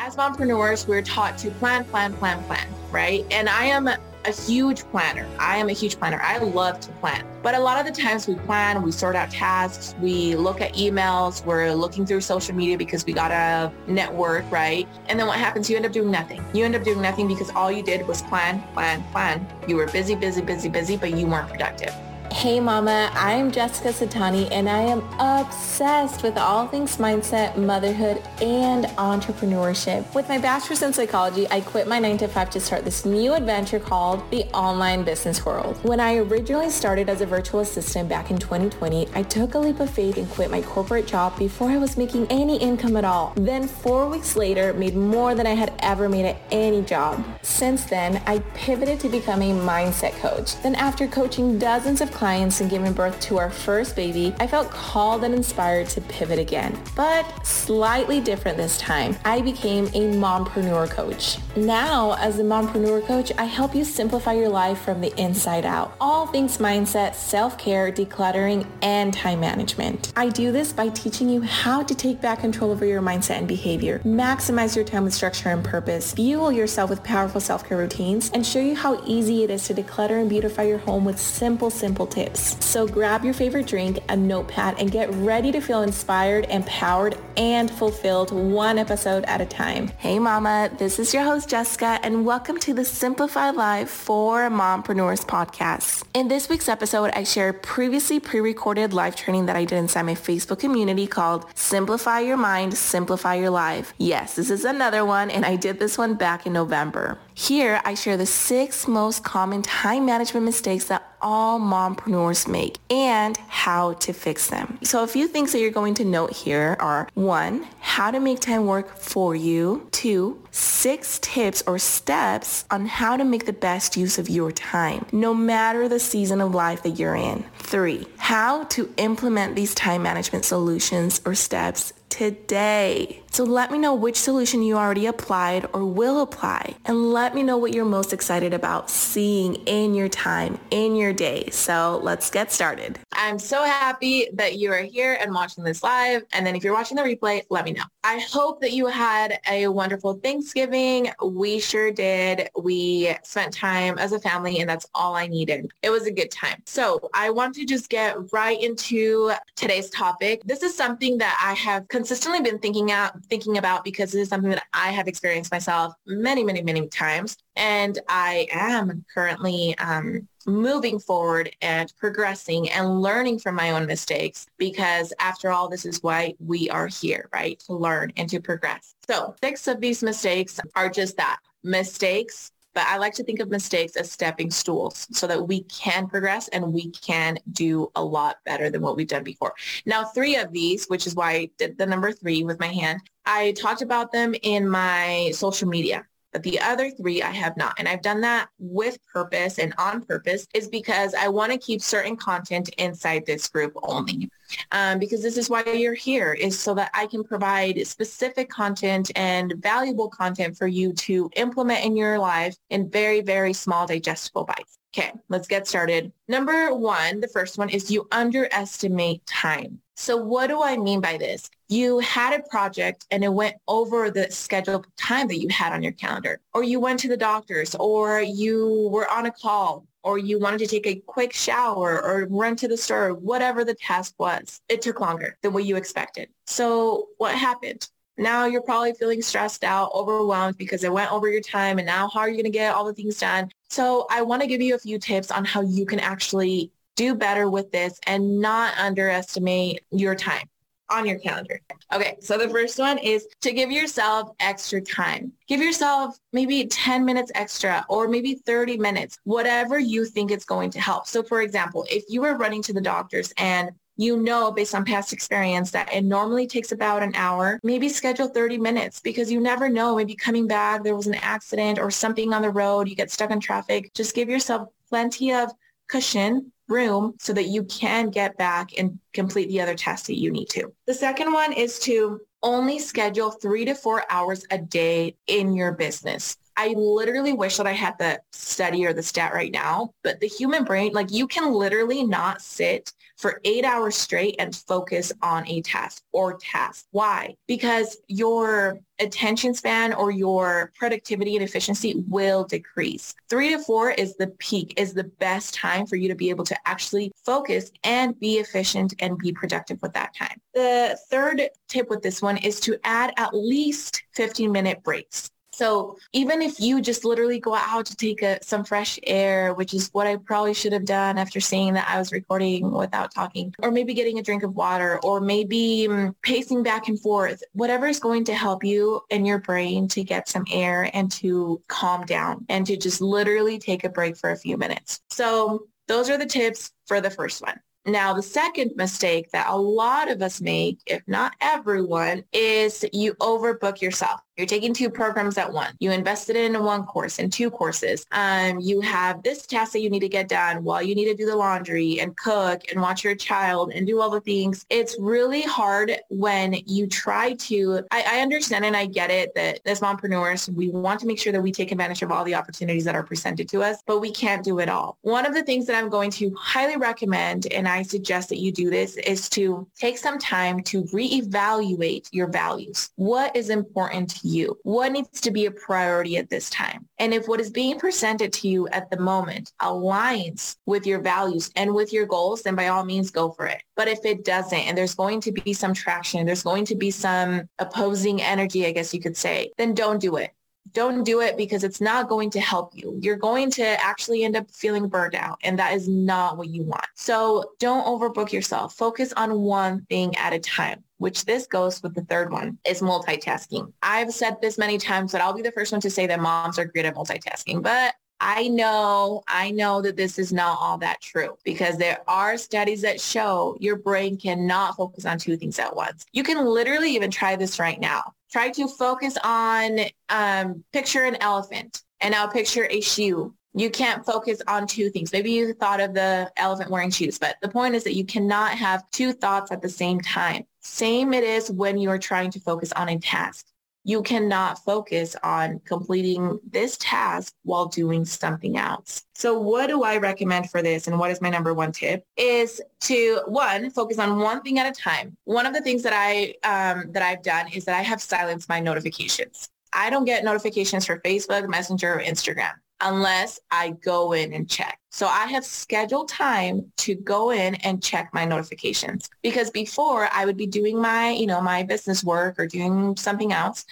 As mompreneurs, we're taught to plan, plan, plan, plan, right? And I am a huge planner. I am a huge planner. I love to plan. But a lot of the times we plan, we sort out tasks, we look at emails, we're looking through social media because we got a network, right? And then what happens? You end up doing nothing. You end up doing nothing because all you did was plan, plan, plan. You were busy, busy, busy, busy, but you weren't productive. Hey mama, I'm Jessica Satani and I am obsessed with all things mindset, motherhood, and entrepreneurship. With my bachelor's in psychology, I quit my 9 to 5 to start this new adventure called the online business world. When I originally started as a virtual assistant back in 2020, I took a leap of faith and quit my corporate job before I was making any income at all. Then four weeks later, made more than I had ever made at any job. Since then, I pivoted to become a mindset coach. Then after coaching dozens of clients and giving birth to our first baby, I felt called and inspired to pivot again. But slightly different this time. I became a mompreneur coach. Now, as a mompreneur coach, I help you simplify your life from the inside out. All things mindset, self-care, decluttering, and time management. I do this by teaching you how to take back control over your mindset and behavior, maximize your time with structure and purpose, fuel yourself with powerful self-care routines, and show you how easy it is to declutter and beautify your home with simple, simple tips. So grab your favorite drink, a notepad, and get ready to feel inspired, empowered, and fulfilled one episode at a time. Hey mama, this is your host Jessica, and welcome to the Simplify Life for Mompreneurs podcast. In this week's episode, I share previously pre-recorded live training that I did inside my Facebook community called Simplify Your Mind, Simplify Your Life. Yes, this is another one, and I did this one back in November. Here, I share the six most common time management mistakes that all mompreneurs make and how to fix them. So a few things that you're going to note here are one, how to make time work for you. Two, six tips or steps on how to make the best use of your time, no matter the season of life that you're in. Three, how to implement these time management solutions or steps today. So let me know which solution you already applied or will apply and let me know what you're most excited about seeing in your time, in your day. So let's get started. I'm so happy that you are here and watching this live. And then if you're watching the replay, let me know. I hope that you had a wonderful Thanksgiving. We sure did. We spent time as a family and that's all I needed. It was a good time. So I want to just get right into today's topic. This is something that I have consistently been thinking out, thinking about because this is something that I have experienced myself many, many, many times. And I am currently um, moving forward and progressing and learning from my own mistakes because after all, this is why we are here, right? To learn and to progress. So six of these mistakes are just that, mistakes but I like to think of mistakes as stepping stools so that we can progress and we can do a lot better than what we've done before. Now, three of these, which is why I did the number three with my hand, I talked about them in my social media. But the other three I have not. And I've done that with purpose and on purpose is because I want to keep certain content inside this group only. Um, because this is why you're here is so that I can provide specific content and valuable content for you to implement in your life in very, very small digestible bites. Okay, let's get started. Number one, the first one is you underestimate time. So what do I mean by this? You had a project and it went over the scheduled time that you had on your calendar, or you went to the doctor's, or you were on a call, or you wanted to take a quick shower or run to the store, whatever the task was. It took longer than what you expected. So what happened? Now you're probably feeling stressed out, overwhelmed because it went over your time and now how are you going to get all the things done? So I want to give you a few tips on how you can actually do better with this and not underestimate your time on your calendar. Okay, so the first one is to give yourself extra time. Give yourself maybe 10 minutes extra or maybe 30 minutes, whatever you think it's going to help. So for example, if you were running to the doctors and you know based on past experience that it normally takes about an hour, maybe schedule 30 minutes because you never know. Maybe coming back, there was an accident or something on the road, you get stuck in traffic. Just give yourself plenty of cushion room so that you can get back and complete the other tasks that you need to. The second one is to only schedule three to four hours a day in your business. I literally wish that I had the study or the stat right now, but the human brain, like you can literally not sit for eight hours straight and focus on a task or task. Why? Because your attention span or your productivity and efficiency will decrease. Three to four is the peak, is the best time for you to be able to actually focus and be efficient and be productive with that time. The third tip with this one is to add at least 15 minute breaks. So even if you just literally go out to take a, some fresh air, which is what I probably should have done after seeing that I was recording without talking, or maybe getting a drink of water, or maybe um, pacing back and forth, whatever is going to help you and your brain to get some air and to calm down and to just literally take a break for a few minutes. So those are the tips for the first one. Now, the second mistake that a lot of us make, if not everyone, is you overbook yourself. You're taking two programs at once. You invested in one course and two courses. Um, you have this task that you need to get done while you need to do the laundry and cook and watch your child and do all the things. It's really hard when you try to, I, I understand and I get it that as mompreneurs, we want to make sure that we take advantage of all the opportunities that are presented to us, but we can't do it all. One of the things that I'm going to highly recommend, and I suggest that you do this, is to take some time to reevaluate your values. What is important to you? What needs to be a priority at this time? And if what is being presented to you at the moment aligns with your values and with your goals, then by all means go for it. But if it doesn't, and there's going to be some traction, there's going to be some opposing energy, I guess you could say, then don't do it don't do it because it's not going to help you. You're going to actually end up feeling burned out and that is not what you want. So don't overbook yourself. Focus on one thing at a time which this goes with the third one, is multitasking. I've said this many times, but I'll be the first one to say that moms are great at multitasking. But I know, I know that this is not all that true because there are studies that show your brain cannot focus on two things at once. You can literally even try this right now. Try to focus on, um, picture an elephant and now picture a shoe you can't focus on two things. Maybe you thought of the elephant wearing shoes, but the point is that you cannot have two thoughts at the same time. Same it is when you're trying to focus on a task. You cannot focus on completing this task while doing something else. So what do I recommend for this? And what is my number one tip is to one, focus on one thing at a time. One of the things that I, um, that I've done is that I have silenced my notifications. I don't get notifications for Facebook, Messenger, or Instagram unless I go in and check. So I have scheduled time to go in and check my notifications because before I would be doing my, you know, my business work or doing something else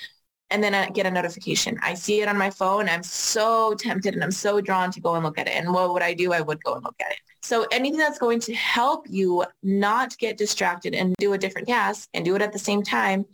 and then I get a notification. I see it on my phone. I'm so tempted and I'm so drawn to go and look at it. And what would I do? I would go and look at it. So anything that's going to help you not get distracted and do a different task and do it at the same time,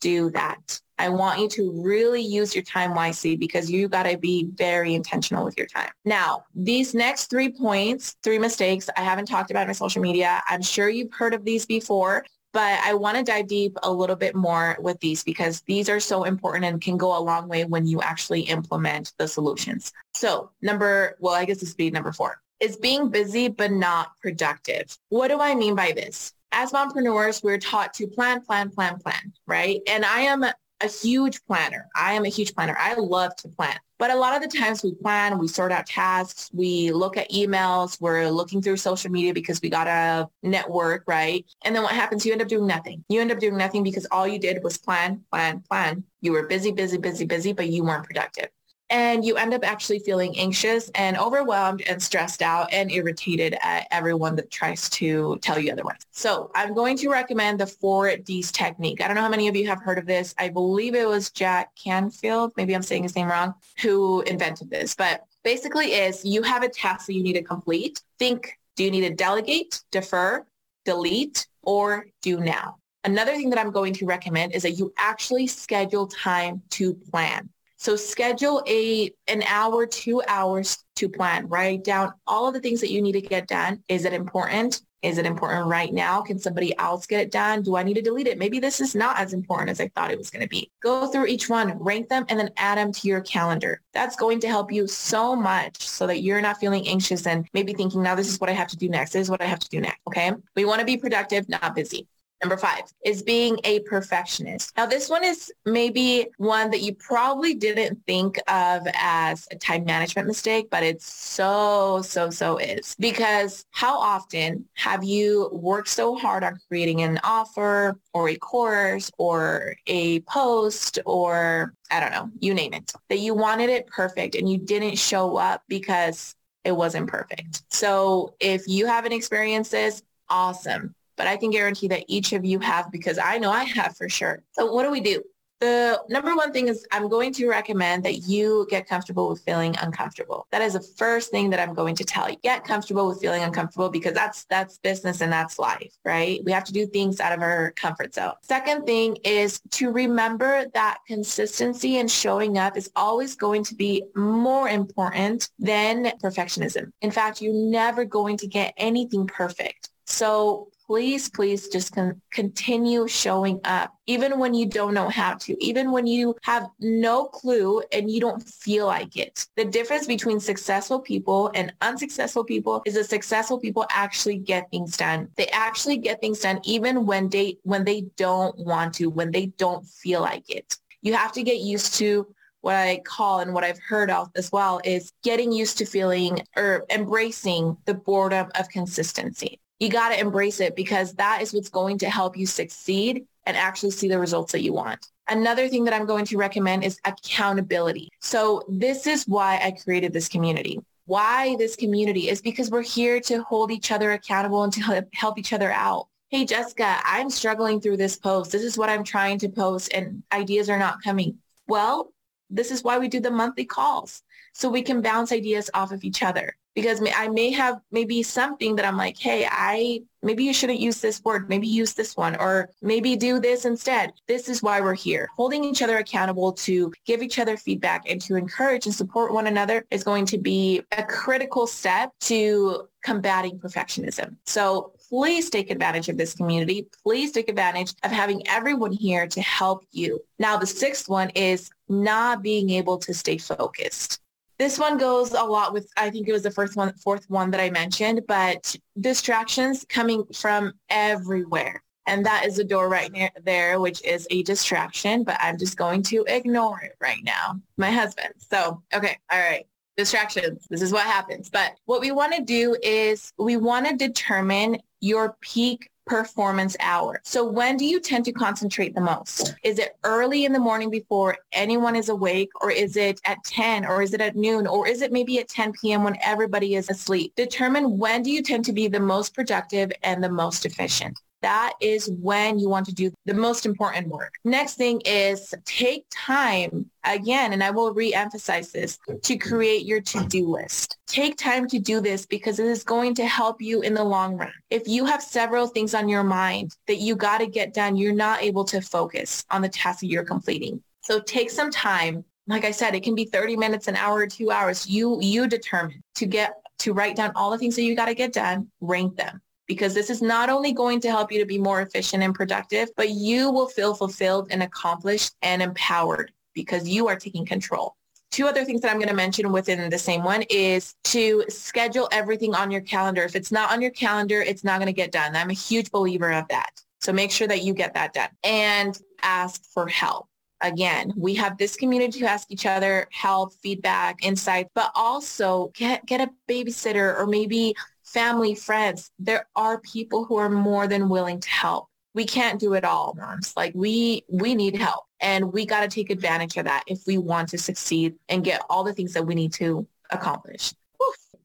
do that. I want you to really use your time wisely because you got to be very intentional with your time. Now, these next three points, three mistakes I haven't talked about in my social media. I'm sure you've heard of these before, but I want to dive deep a little bit more with these because these are so important and can go a long way when you actually implement the solutions. So number, well, I guess this would be number four, is being busy but not productive. What do I mean by this? As mompreneurs, we're taught to plan, plan, plan, plan, right? And I am a huge planner. I am a huge planner. I love to plan. But a lot of the times we plan, we sort out tasks, we look at emails, we're looking through social media because we got to network, right? And then what happens? You end up doing nothing. You end up doing nothing because all you did was plan, plan, plan. You were busy, busy, busy, busy, but you weren't productive and you end up actually feeling anxious and overwhelmed and stressed out and irritated at everyone that tries to tell you otherwise. So I'm going to recommend the four Ds technique. I don't know how many of you have heard of this. I believe it was Jack Canfield, maybe I'm saying his name wrong, who invented this. But basically is you have a task that you need to complete. Think, do you need to delegate, defer, delete, or do now? Another thing that I'm going to recommend is that you actually schedule time to plan. So schedule a an hour, two hours to plan. Write down all of the things that you need to get done. Is it important? Is it important right now? Can somebody else get it done? Do I need to delete it? Maybe this is not as important as I thought it was going to be. Go through each one, rank them, and then add them to your calendar. That's going to help you so much so that you're not feeling anxious and maybe thinking, now this is what I have to do next. This is what I have to do next. Okay. We want to be productive, not busy. Number five is being a perfectionist. Now, this one is maybe one that you probably didn't think of as a time management mistake, but it's so, so, so is. Because how often have you worked so hard on creating an offer or a course or a post or I don't know, you name it, that you wanted it perfect and you didn't show up because it wasn't perfect. So if you haven't experienced this, awesome but I can guarantee that each of you have because I know I have for sure. So what do we do? The number one thing is I'm going to recommend that you get comfortable with feeling uncomfortable. That is the first thing that I'm going to tell you. Get comfortable with feeling uncomfortable because that's that's business and that's life, right? We have to do things out of our comfort zone. Second thing is to remember that consistency and showing up is always going to be more important than perfectionism. In fact, you're never going to get anything perfect. So please, please just con- continue showing up, even when you don't know how to, even when you have no clue and you don't feel like it. The difference between successful people and unsuccessful people is that successful people actually get things done. They actually get things done even when they when they don't want to, when they don't feel like it. You have to get used to what I call and what I've heard of as well is getting used to feeling or embracing the boredom of consistency you got to embrace it because that is what's going to help you succeed and actually see the results that you want. Another thing that I'm going to recommend is accountability. So this is why I created this community. Why this community is because we're here to hold each other accountable and to help each other out. Hey, Jessica, I'm struggling through this post. This is what I'm trying to post and ideas are not coming. Well, this is why we do the monthly calls so we can bounce ideas off of each other because I may have maybe something that I'm like, hey, I maybe you shouldn't use this word, maybe use this one, or maybe do this instead. This is why we're here. Holding each other accountable to give each other feedback and to encourage and support one another is going to be a critical step to combating perfectionism. So please take advantage of this community. Please take advantage of having everyone here to help you. Now, the sixth one is not being able to stay focused. This one goes a lot with, I think it was the first one, fourth one that I mentioned, but distractions coming from everywhere. And that is a door right near there, which is a distraction, but I'm just going to ignore it right now. My husband. So, okay. All right. Distractions. This is what happens. But what we want to do is we want to determine your peak performance hour. So when do you tend to concentrate the most? Is it early in the morning before anyone is awake or is it at 10 or is it at noon or is it maybe at 10 p.m. when everybody is asleep? Determine when do you tend to be the most productive and the most efficient that is when you want to do the most important work. Next thing is take time again, and I will re-emphasize this, to create your to-do list. Take time to do this because it is going to help you in the long run. If you have several things on your mind that you got to get done, you're not able to focus on the task that you're completing. So take some time. Like I said, it can be 30 minutes, an hour, two hours. You, you determine to get, to write down all the things that you got to get done, rank them because this is not only going to help you to be more efficient and productive, but you will feel fulfilled and accomplished and empowered because you are taking control. Two other things that I'm going to mention within the same one is to schedule everything on your calendar. If it's not on your calendar, it's not going to get done. I'm a huge believer of that. So make sure that you get that done and ask for help. Again, we have this community to ask each other help, feedback, insight, but also get, get a babysitter or maybe family, friends, there are people who are more than willing to help. We can't do it all, moms. Like we we need help and we got to take advantage of that if we want to succeed and get all the things that we need to accomplish.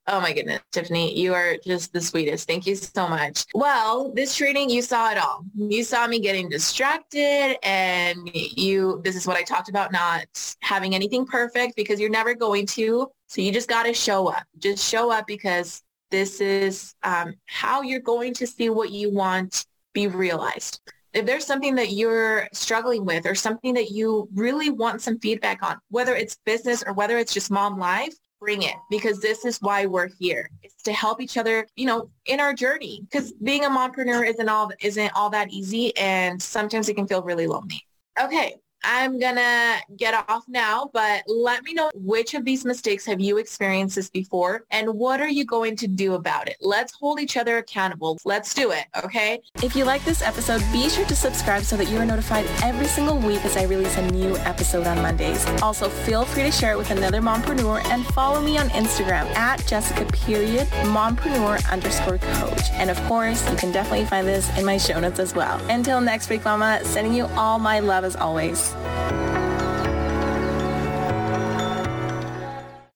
Oh my goodness, Tiffany, you are just the sweetest. Thank you so much. Well, this training, you saw it all. You saw me getting distracted and you, this is what I talked about, not having anything perfect because you're never going to. So you just got to show up. Just show up because this is um, how you're going to see what you want be realized. If there's something that you're struggling with or something that you really want some feedback on, whether it's business or whether it's just mom life, bring it because this is why we're here. It's to help each other, you know, in our journey because being a mompreneur isn't all isn't all that easy and sometimes it can feel really lonely. Okay, I'm gonna get off now, but let me know which of these mistakes have you experienced this before and what are you going to do about it? Let's hold each other accountable. Let's do it, okay? If you like this episode, be sure to subscribe so that you are notified every single week as I release a new episode on Mondays. Also, feel free to share it with another mompreneur and follow me on Instagram at Jessica period mompreneur underscore coach. And of course, you can definitely find this in my show notes as well. Until next week, mama, sending you all my love as always life.